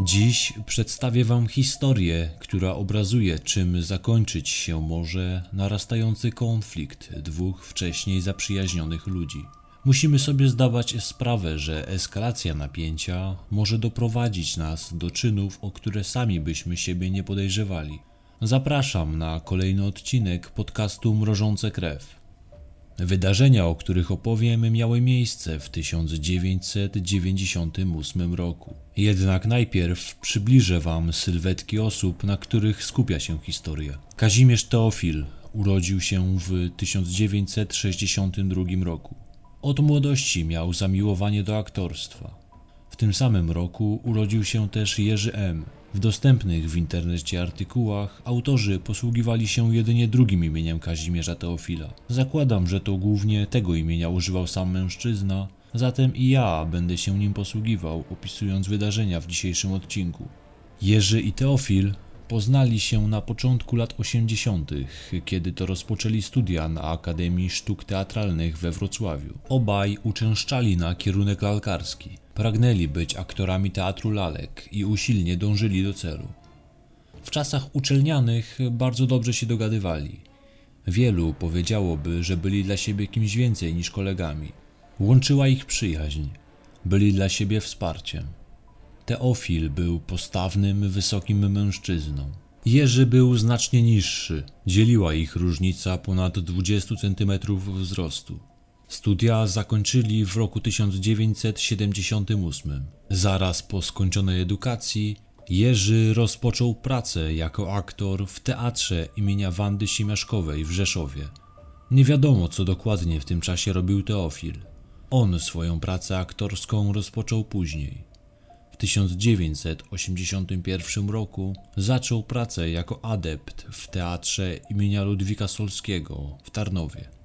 Dziś przedstawię Wam historię, która obrazuje, czym zakończyć się może narastający konflikt dwóch wcześniej zaprzyjaźnionych ludzi. Musimy sobie zdawać sprawę, że eskalacja napięcia może doprowadzić nas do czynów, o które sami byśmy siebie nie podejrzewali. Zapraszam na kolejny odcinek podcastu Mrożące Krew. Wydarzenia, o których opowiem, miały miejsce w 1998 roku. Jednak najpierw przybliżę Wam sylwetki osób, na których skupia się historia. Kazimierz Teofil urodził się w 1962 roku. Od młodości miał zamiłowanie do aktorstwa. W tym samym roku urodził się też Jerzy M. W dostępnych w internecie artykułach autorzy posługiwali się jedynie drugim imieniem Kazimierza Teofila. Zakładam, że to głównie tego imienia używał sam mężczyzna, zatem i ja będę się nim posługiwał, opisując wydarzenia w dzisiejszym odcinku. Jerzy i Teofil poznali się na początku lat 80., kiedy to rozpoczęli studia na Akademii Sztuk Teatralnych we Wrocławiu. Obaj uczęszczali na kierunek lalkarski. Pragnęli być aktorami teatru lalek i usilnie dążyli do celu. W czasach uczelnianych bardzo dobrze się dogadywali. Wielu powiedziałoby, że byli dla siebie kimś więcej niż kolegami. Łączyła ich przyjaźń. Byli dla siebie wsparciem. Teofil był postawnym, wysokim mężczyzną. Jerzy był znacznie niższy. Dzieliła ich różnica ponad 20 cm wzrostu. Studia zakończyli w roku 1978. Zaraz po skończonej edukacji Jerzy rozpoczął pracę jako aktor w teatrze imienia Wandy Siemiaszkowej w Rzeszowie. Nie wiadomo, co dokładnie w tym czasie robił Teofil. On swoją pracę aktorską rozpoczął później. W 1981 roku zaczął pracę jako adept w teatrze imienia Ludwika Solskiego w Tarnowie.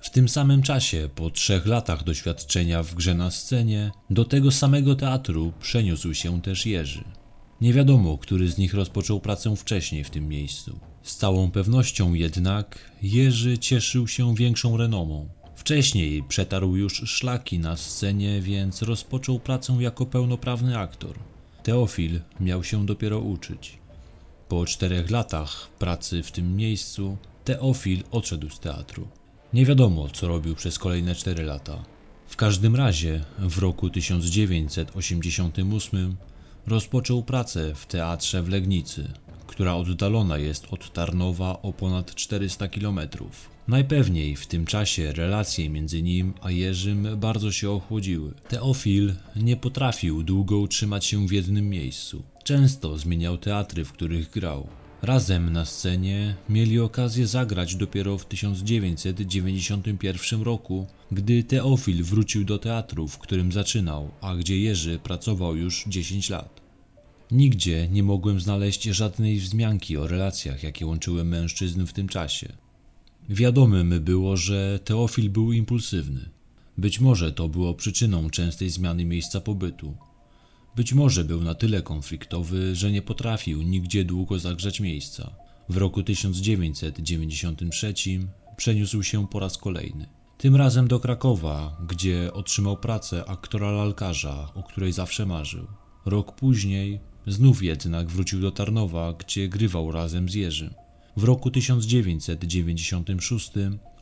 W tym samym czasie, po trzech latach doświadczenia w grze na scenie, do tego samego teatru przeniósł się też Jerzy. Nie wiadomo, który z nich rozpoczął pracę wcześniej w tym miejscu. Z całą pewnością jednak Jerzy cieszył się większą renomą. Wcześniej przetarł już szlaki na scenie, więc rozpoczął pracę jako pełnoprawny aktor. Teofil miał się dopiero uczyć. Po czterech latach pracy w tym miejscu, Teofil odszedł z teatru. Nie wiadomo, co robił przez kolejne cztery lata. W każdym razie w roku 1988 rozpoczął pracę w teatrze w Legnicy, która oddalona jest od Tarnowa o ponad 400 km. Najpewniej w tym czasie relacje między nim a Jerzym bardzo się ochłodziły. Teofil nie potrafił długo utrzymać się w jednym miejscu. Często zmieniał teatry, w których grał. Razem na scenie mieli okazję zagrać dopiero w 1991 roku, gdy Teofil wrócił do teatru, w którym zaczynał, a gdzie Jerzy pracował już 10 lat. Nigdzie nie mogłem znaleźć żadnej wzmianki o relacjach, jakie łączyły mężczyzn w tym czasie. Wiadomym było, że Teofil był impulsywny. Być może to było przyczyną częstej zmiany miejsca pobytu. Być może był na tyle konfliktowy, że nie potrafił nigdzie długo zagrzać miejsca. W roku 1993 przeniósł się po raz kolejny. Tym razem do Krakowa, gdzie otrzymał pracę aktora lalkarza, o której zawsze marzył. Rok później znów jednak wrócił do Tarnowa, gdzie grywał razem z Jerzym. W roku 1996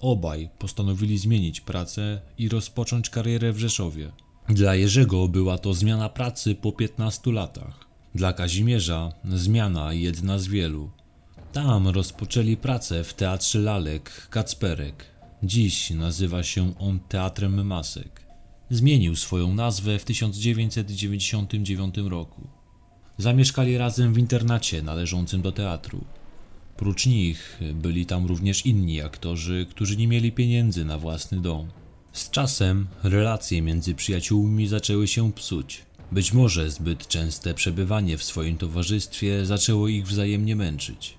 obaj postanowili zmienić pracę i rozpocząć karierę w Rzeszowie. Dla Jerzego była to zmiana pracy po 15 latach. Dla Kazimierza zmiana jedna z wielu. Tam rozpoczęli pracę w teatrze lalek Kacperek. Dziś nazywa się on Teatrem Masek. Zmienił swoją nazwę w 1999 roku. Zamieszkali razem w internacie należącym do teatru. Prócz nich byli tam również inni aktorzy, którzy nie mieli pieniędzy na własny dom. Z czasem relacje między przyjaciółmi zaczęły się psuć. Być może zbyt częste przebywanie w swoim towarzystwie zaczęło ich wzajemnie męczyć.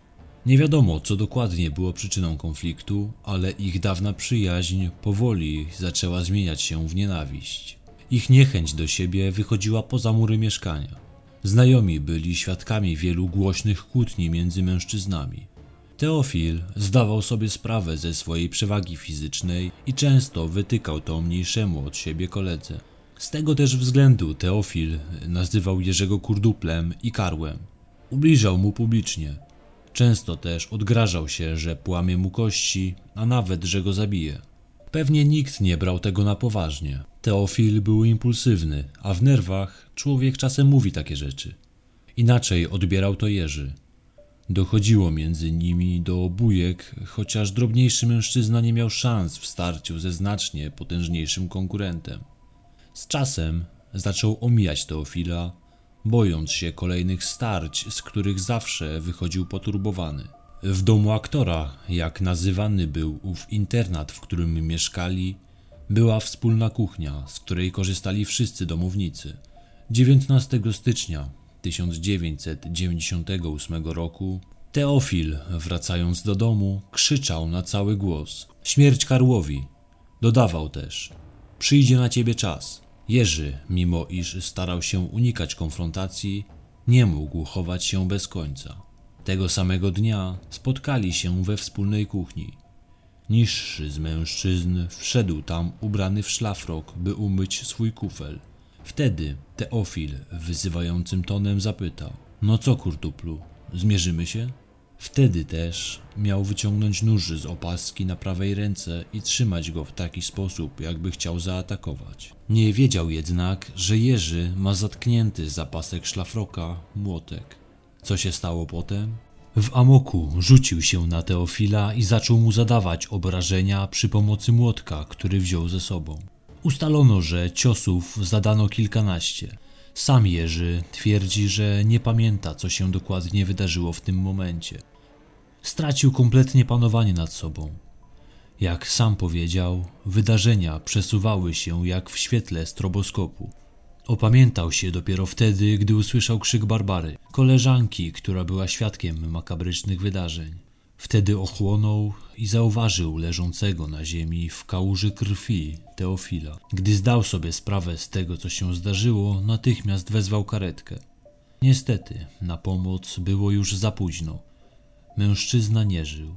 Nie wiadomo, co dokładnie było przyczyną konfliktu, ale ich dawna przyjaźń powoli zaczęła zmieniać się w nienawiść. Ich niechęć do siebie wychodziła poza mury mieszkania. Znajomi byli świadkami wielu głośnych kłótni między mężczyznami. Teofil zdawał sobie sprawę ze swojej przewagi fizycznej i często wytykał to mniejszemu od siebie koledze. Z tego też względu Teofil nazywał Jerzego kurduplem i karłem. Ubliżał mu publicznie. Często też odgrażał się, że połamie mu kości, a nawet, że go zabije. Pewnie nikt nie brał tego na poważnie. Teofil był impulsywny, a w nerwach człowiek czasem mówi takie rzeczy. Inaczej odbierał to Jerzy. Dochodziło między nimi do bujek, chociaż drobniejszy mężczyzna nie miał szans w starciu ze znacznie potężniejszym konkurentem. Z czasem zaczął omijać Teofila, bojąc się kolejnych starć, z których zawsze wychodził poturbowany. W domu aktora, jak nazywany był ów internat, w którym mieszkali, była wspólna kuchnia, z której korzystali wszyscy domownicy. 19 stycznia 1998 roku Teofil, wracając do domu, krzyczał na cały głos: Śmierć Karłowi! Dodawał też: Przyjdzie na ciebie czas. Jerzy, mimo iż starał się unikać konfrontacji, nie mógł chować się bez końca. Tego samego dnia spotkali się we wspólnej kuchni. Niższy z mężczyzn wszedł tam ubrany w szlafrok, by umyć swój kufel. Wtedy Teofil wyzywającym tonem zapytał: No co, kurtuplu, zmierzymy się? Wtedy też miał wyciągnąć nóż z opaski na prawej ręce i trzymać go w taki sposób, jakby chciał zaatakować. Nie wiedział jednak, że Jerzy ma zatknięty zapasek szlafroka młotek. Co się stało potem? W amoku rzucił się na Teofila i zaczął mu zadawać obrażenia przy pomocy młotka, który wziął ze sobą. Ustalono, że ciosów zadano kilkanaście. Sam Jerzy twierdzi, że nie pamięta, co się dokładnie wydarzyło w tym momencie. Stracił kompletnie panowanie nad sobą. Jak sam powiedział, wydarzenia przesuwały się jak w świetle stroboskopu. Opamiętał się dopiero wtedy, gdy usłyszał krzyk Barbary, koleżanki, która była świadkiem makabrycznych wydarzeń. Wtedy ochłonął i zauważył leżącego na ziemi w kałuży krwi Teofila. Gdy zdał sobie sprawę z tego, co się zdarzyło, natychmiast wezwał karetkę. Niestety, na pomoc było już za późno. Mężczyzna nie żył.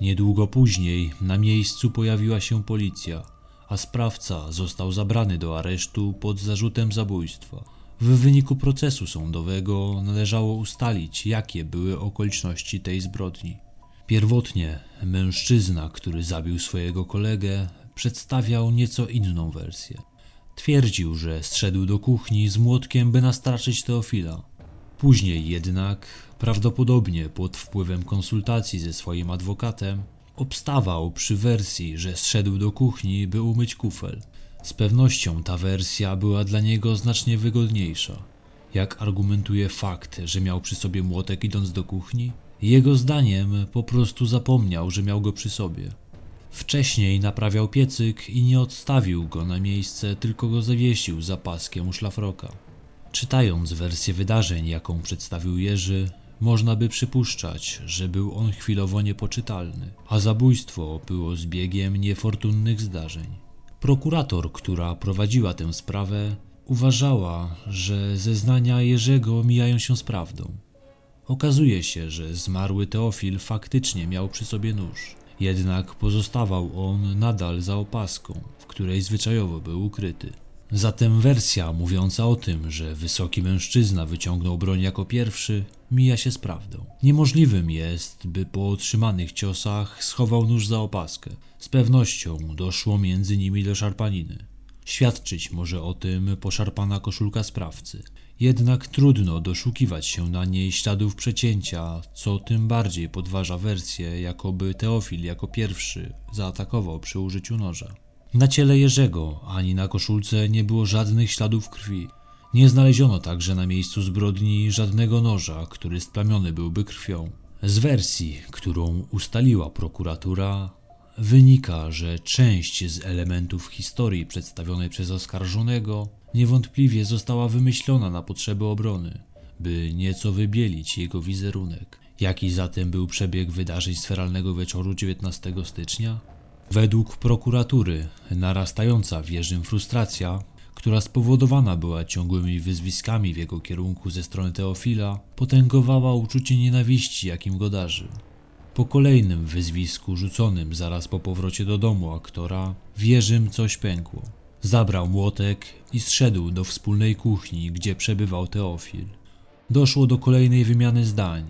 Niedługo później na miejscu pojawiła się policja, a sprawca został zabrany do aresztu pod zarzutem zabójstwa. W wyniku procesu sądowego należało ustalić, jakie były okoliczności tej zbrodni. Pierwotnie mężczyzna, który zabił swojego kolegę, przedstawiał nieco inną wersję. Twierdził, że zszedł do kuchni z młotkiem, by nastraszyć Teofila. Później jednak, prawdopodobnie pod wpływem konsultacji ze swoim adwokatem, obstawał przy wersji, że zszedł do kuchni, by umyć kufel. Z pewnością ta wersja była dla niego znacznie wygodniejsza. Jak argumentuje fakt, że miał przy sobie młotek idąc do kuchni? Jego zdaniem po prostu zapomniał, że miał go przy sobie. Wcześniej naprawiał piecyk i nie odstawił go na miejsce, tylko go zawiesił za paskiem u szlafroka. Czytając wersję wydarzeń, jaką przedstawił Jerzy, można by przypuszczać, że był on chwilowo niepoczytalny, a zabójstwo było zbiegiem niefortunnych zdarzeń. Prokurator, która prowadziła tę sprawę, uważała, że zeznania Jerzego mijają się z prawdą. Okazuje się, że zmarły Teofil faktycznie miał przy sobie nóż, jednak pozostawał on nadal za opaską, w której zwyczajowo był ukryty. Zatem wersja mówiąca o tym, że wysoki mężczyzna wyciągnął broń jako pierwszy, mija się z prawdą. Niemożliwym jest, by po otrzymanych ciosach schował nóż za opaskę. Z pewnością doszło między nimi do szarpaniny. Świadczyć może o tym poszarpana koszulka sprawcy. Jednak trudno doszukiwać się na niej śladów przecięcia, co tym bardziej podważa wersję, jakoby Teofil jako pierwszy zaatakował przy użyciu noża. Na ciele Jerzego ani na koszulce nie było żadnych śladów krwi. Nie znaleziono także na miejscu zbrodni żadnego noża, który splamiony byłby krwią. Z wersji, którą ustaliła prokuratura, wynika, że część z elementów historii przedstawionej przez oskarżonego niewątpliwie została wymyślona na potrzeby obrony, by nieco wybielić jego wizerunek. Jaki zatem był przebieg wydarzeń sferalnego wieczoru 19 stycznia? Według prokuratury narastająca w Jerzym frustracja, która spowodowana była ciągłymi wyzwiskami w jego kierunku ze strony Teofila, potęgowała uczucie nienawiści, jakim go darzył. Po kolejnym wyzwisku rzuconym zaraz po powrocie do domu aktora, w Jerzym coś pękło. Zabrał młotek i zszedł do wspólnej kuchni, gdzie przebywał Teofil. Doszło do kolejnej wymiany zdań,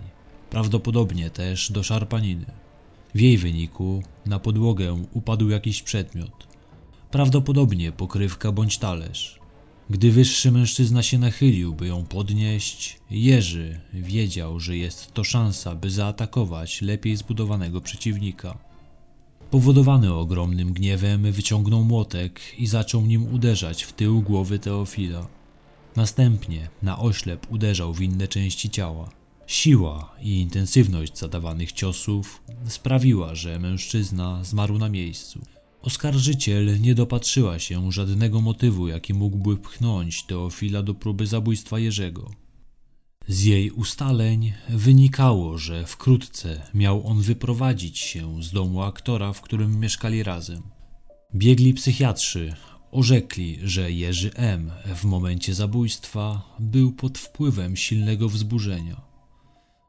prawdopodobnie też do szarpaniny. W jej wyniku na podłogę upadł jakiś przedmiot, prawdopodobnie pokrywka bądź talerz. Gdy wyższy mężczyzna się nachylił, by ją podnieść, Jerzy wiedział, że jest to szansa, by zaatakować lepiej zbudowanego przeciwnika. Powodowany ogromnym gniewem, wyciągnął młotek i zaczął nim uderzać w tył głowy Teofila. Następnie na oślep uderzał w inne części ciała. Siła i intensywność zadawanych ciosów sprawiła, że mężczyzna zmarł na miejscu. Oskarżyciel nie dopatrzyła się żadnego motywu, jaki mógłby pchnąć Teofila do próby zabójstwa Jerzego. Z jej ustaleń wynikało, że wkrótce miał on wyprowadzić się z domu aktora, w którym mieszkali razem. Biegli psychiatrzy orzekli, że Jerzy M. w momencie zabójstwa był pod wpływem silnego wzburzenia.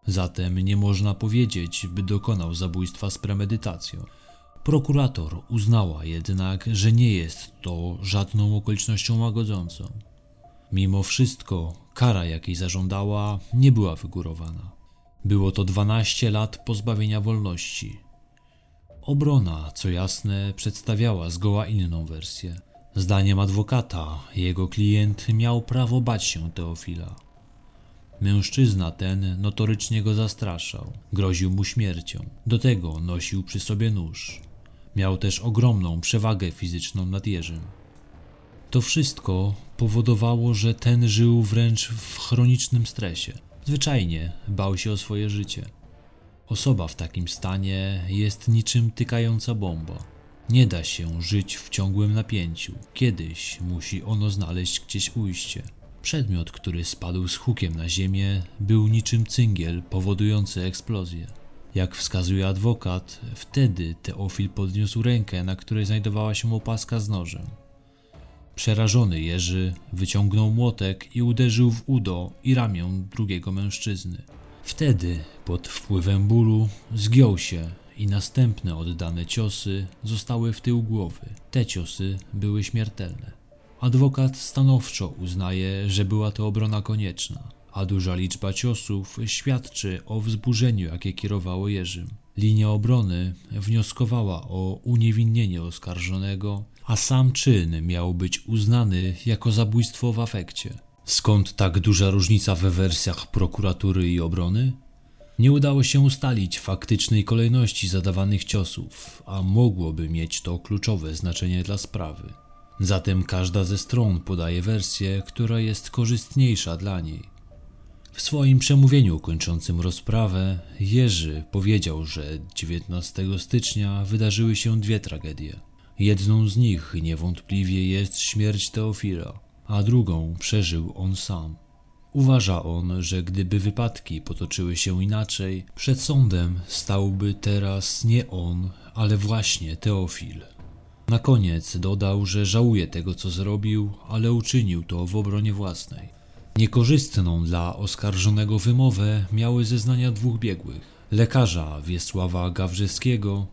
Zatem nie można powiedzieć, by dokonał zabójstwa z premedytacją. Prokurator uznała jednak, że nie jest to żadną okolicznością łagodzącą. Mimo wszystko, kara jakiej zażądała nie była wygórowana. Było to 12 lat pozbawienia wolności. Obrona, co jasne, przedstawiała zgoła inną wersję. Zdaniem adwokata, jego klient miał prawo bać się Teofila. Mężczyzna ten notorycznie go zastraszał, groził mu śmiercią. Do tego nosił przy sobie nóż. Miał też ogromną przewagę fizyczną nad Jerzym. To wszystko powodowało, że ten żył wręcz w chronicznym stresie. Zwyczajnie bał się o swoje życie. Osoba w takim stanie jest niczym tykająca bomba. Nie da się żyć w ciągłym napięciu. Kiedyś musi ono znaleźć gdzieś ujście. Przedmiot, który spadł z hukiem na ziemię, był niczym cyngiel powodujący eksplozję. Jak wskazuje adwokat, wtedy Teofil podniósł rękę, na której znajdowała się opaska z nożem. Przerażony Jerzy wyciągnął młotek i uderzył w udo i ramię drugiego mężczyzny. Wtedy, pod wpływem bólu, zgiął się i następne oddane ciosy zostały w tył głowy. Te ciosy były śmiertelne. Adwokat stanowczo uznaje, że była to obrona konieczna, a duża liczba ciosów świadczy o wzburzeniu, jakie kierowało Jerzym. Linia obrony wnioskowała o uniewinnienie oskarżonego, a sam czyn miał być uznany jako zabójstwo w afekcie. Skąd tak duża różnica we wersjach prokuratury i obrony? Nie udało się ustalić faktycznej kolejności zadawanych ciosów, a mogłoby mieć to kluczowe znaczenie dla sprawy. Zatem każda ze stron podaje wersję, która jest korzystniejsza dla niej. W swoim przemówieniu kończącym rozprawę Jerzy powiedział, że 19 stycznia wydarzyły się dwie tragedie. Jedną z nich niewątpliwie jest śmierć Teofila, a drugą przeżył on sam. Uważa on, że gdyby wypadki potoczyły się inaczej, przed sądem stałby teraz nie on, ale właśnie Teofil. Na koniec dodał, że żałuje tego, co zrobił, ale uczynił to w obronie własnej. Niekorzystną dla oskarżonego wymowę miały zeznania dwóch biegłych: lekarza Wiesława Gawrzyskiego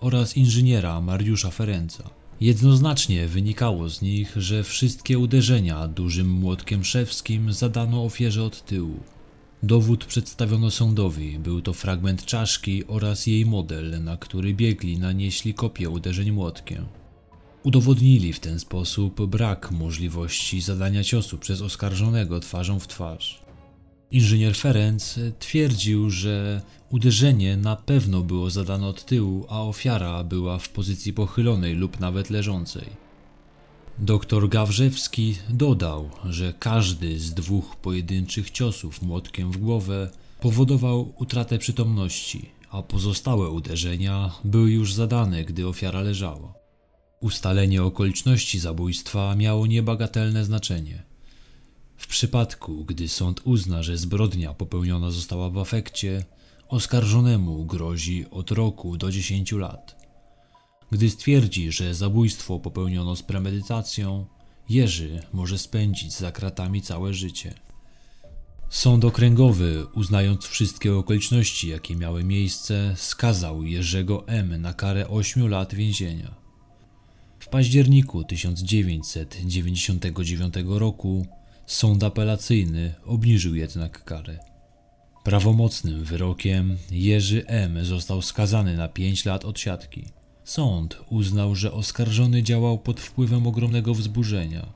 oraz inżyniera Mariusza Ferenca. Jednoznacznie wynikało z nich, że wszystkie uderzenia dużym młotkiem szewskim zadano ofierze od tyłu. Dowód przedstawiono sądowi, był to fragment czaszki oraz jej model, na który biegli nanieśli kopię uderzeń młotkiem. Udowodnili w ten sposób brak możliwości zadania ciosu przez oskarżonego twarzą w twarz. Inżynier Ferenc twierdził, że uderzenie na pewno było zadane od tyłu, a ofiara była w pozycji pochylonej lub nawet leżącej. Doktor Gawrzewski dodał, że każdy z dwóch pojedynczych ciosów młotkiem w głowę powodował utratę przytomności, a pozostałe uderzenia były już zadane, gdy ofiara leżała. Ustalenie okoliczności zabójstwa miało niebagatelne znaczenie. W przypadku, gdy sąd uzna, że zbrodnia popełniona została w afekcie, oskarżonemu grozi od roku do 10 lat. Gdy stwierdzi, że zabójstwo popełniono z premedytacją, Jerzy może spędzić za kratami całe życie. Sąd okręgowy, uznając wszystkie okoliczności, jakie miały miejsce, skazał Jerzego M. na karę 8 lat więzienia. W październiku 1999 roku sąd apelacyjny obniżył jednak karę. Prawomocnym wyrokiem Jerzy M. został skazany na 5 lat odsiadki. Sąd uznał, że oskarżony działał pod wpływem ogromnego wzburzenia,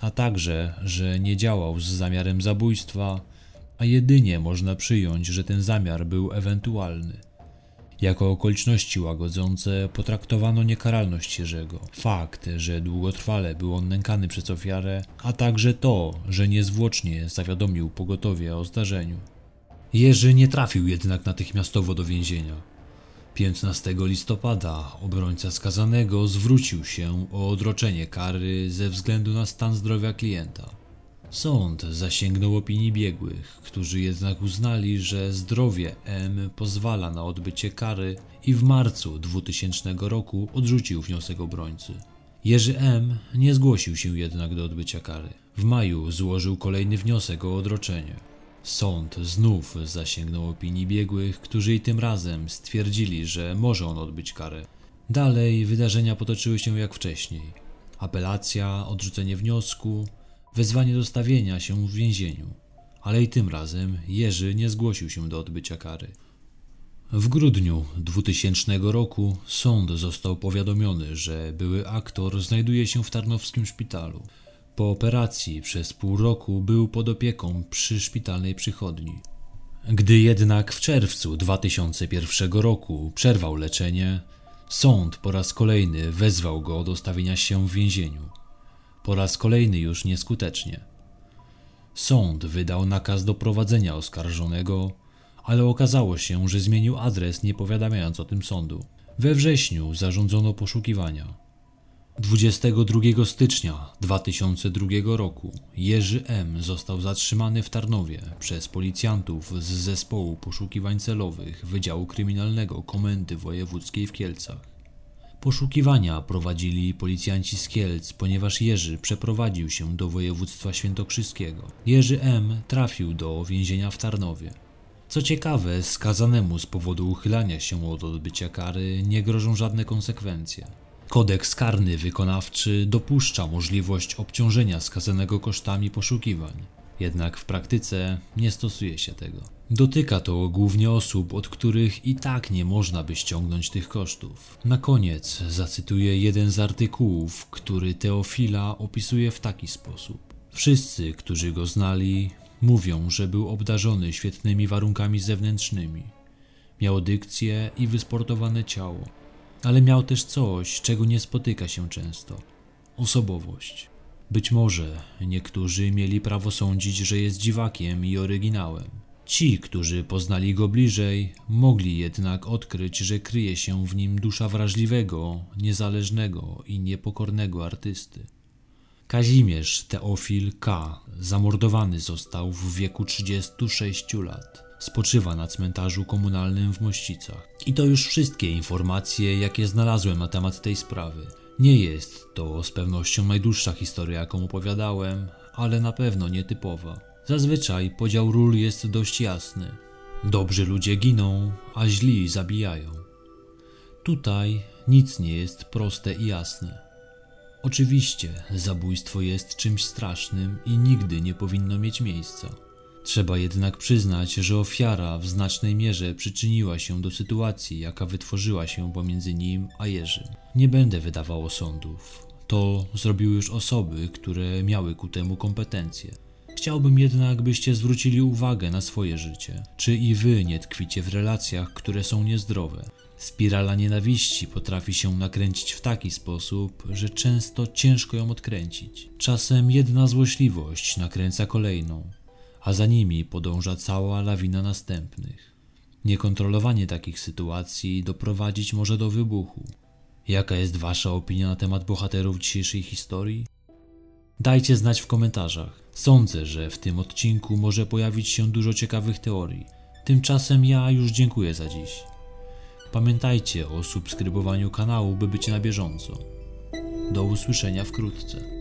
a także, że nie działał z zamiarem zabójstwa, a jedynie można przyjąć, że ten zamiar był ewentualny. Jako okoliczności łagodzące potraktowano niekaralność Jerzego, fakt, że długotrwale był on nękany przez ofiarę, a także to, że niezwłocznie zawiadomił pogotowie o zdarzeniu. Jerzy nie trafił jednak natychmiastowo do więzienia. 15 listopada obrońca skazanego zwrócił się o odroczenie kary ze względu na stan zdrowia klienta. Sąd zasięgnął opinii biegłych, którzy jednak uznali, że zdrowie M pozwala na odbycie kary i w marcu 2000 roku odrzucił wniosek obrońcy. Jerzy M nie zgłosił się jednak do odbycia kary. W maju złożył kolejny wniosek o odroczenie. Sąd znów zasięgnął opinii biegłych, którzy i tym razem stwierdzili, że może on odbyć karę. Dalej wydarzenia potoczyły się jak wcześniej. Apelacja, odrzucenie wniosku, wezwanie do stawienia się w więzieniu. Ale i tym razem Jerzy nie zgłosił się do odbycia kary. W grudniu 2000 roku sąd został powiadomiony, że były aktor znajduje się w tarnowskim szpitalu. Po operacji przez pół roku był pod opieką przy szpitalnej przychodni. Gdy jednak w czerwcu 2001 roku przerwał leczenie, sąd po raz kolejny wezwał go do stawienia się w więzieniu. Po raz kolejny już nieskutecznie. Sąd wydał nakaz doprowadzenia oskarżonego, ale okazało się, że zmienił adres nie powiadamiając o tym sądu. We wrześniu zarządzono poszukiwania. 22 stycznia 2002 roku Jerzy M. został zatrzymany w Tarnowie przez policjantów z zespołu poszukiwań celowych Wydziału Kryminalnego Komendy Wojewódzkiej w Kielcach. Poszukiwania prowadzili policjanci z Kielc, ponieważ Jerzy przeprowadził się do województwa świętokrzyskiego. Jerzy M. trafił do więzienia w Tarnowie. Co ciekawe, skazanemu z powodu uchylania się od odbycia kary nie grożą żadne konsekwencje. Kodeks karny wykonawczy dopuszcza możliwość obciążenia skazanego kosztami poszukiwań, jednak w praktyce nie stosuje się tego. Dotyka to głównie osób, od których i tak nie można by ściągnąć tych kosztów. Na koniec zacytuję jeden z artykułów, który Teofila opisuje w taki sposób. Wszyscy, którzy go znali, mówią, że był obdarzony świetnymi warunkami zewnętrznymi. Miał dykcję i wysportowane ciało ale miał też coś, czego nie spotyka się często osobowość. Być może niektórzy mieli prawo sądzić, że jest dziwakiem i oryginałem. Ci, którzy poznali go bliżej, mogli jednak odkryć, że kryje się w nim dusza wrażliwego, niezależnego i niepokornego artysty. Kazimierz Teofil K. zamordowany został w wieku 36 lat spoczywa na cmentarzu komunalnym w Mościcach. I to już wszystkie informacje, jakie znalazłem na temat tej sprawy. Nie jest to z pewnością najdłuższa historia, jaką opowiadałem, ale na pewno nietypowa. Zazwyczaj podział ról jest dość jasny. Dobrzy ludzie giną, a źli zabijają. Tutaj nic nie jest proste i jasne. Oczywiście, zabójstwo jest czymś strasznym i nigdy nie powinno mieć miejsca. Trzeba jednak przyznać, że ofiara w znacznej mierze przyczyniła się do sytuacji, jaka wytworzyła się pomiędzy nim a Jerzym. Nie będę wydawał osądów. To zrobiły już osoby, które miały ku temu kompetencje. Chciałbym jednak, byście zwrócili uwagę na swoje życie. Czy i wy nie tkwicie w relacjach, które są niezdrowe? Spirala nienawiści potrafi się nakręcić w taki sposób, że często ciężko ją odkręcić. Czasem jedna złośliwość nakręca kolejną a za nimi podąża cała lawina następnych. Niekontrolowanie takich sytuacji doprowadzić może do wybuchu. Jaka jest Wasza opinia na temat bohaterów dzisiejszej historii? Dajcie znać w komentarzach. Sądzę, że w tym odcinku może pojawić się dużo ciekawych teorii. Tymczasem ja już dziękuję za dziś. Pamiętajcie o subskrybowaniu kanału, by być na bieżąco. Do usłyszenia wkrótce.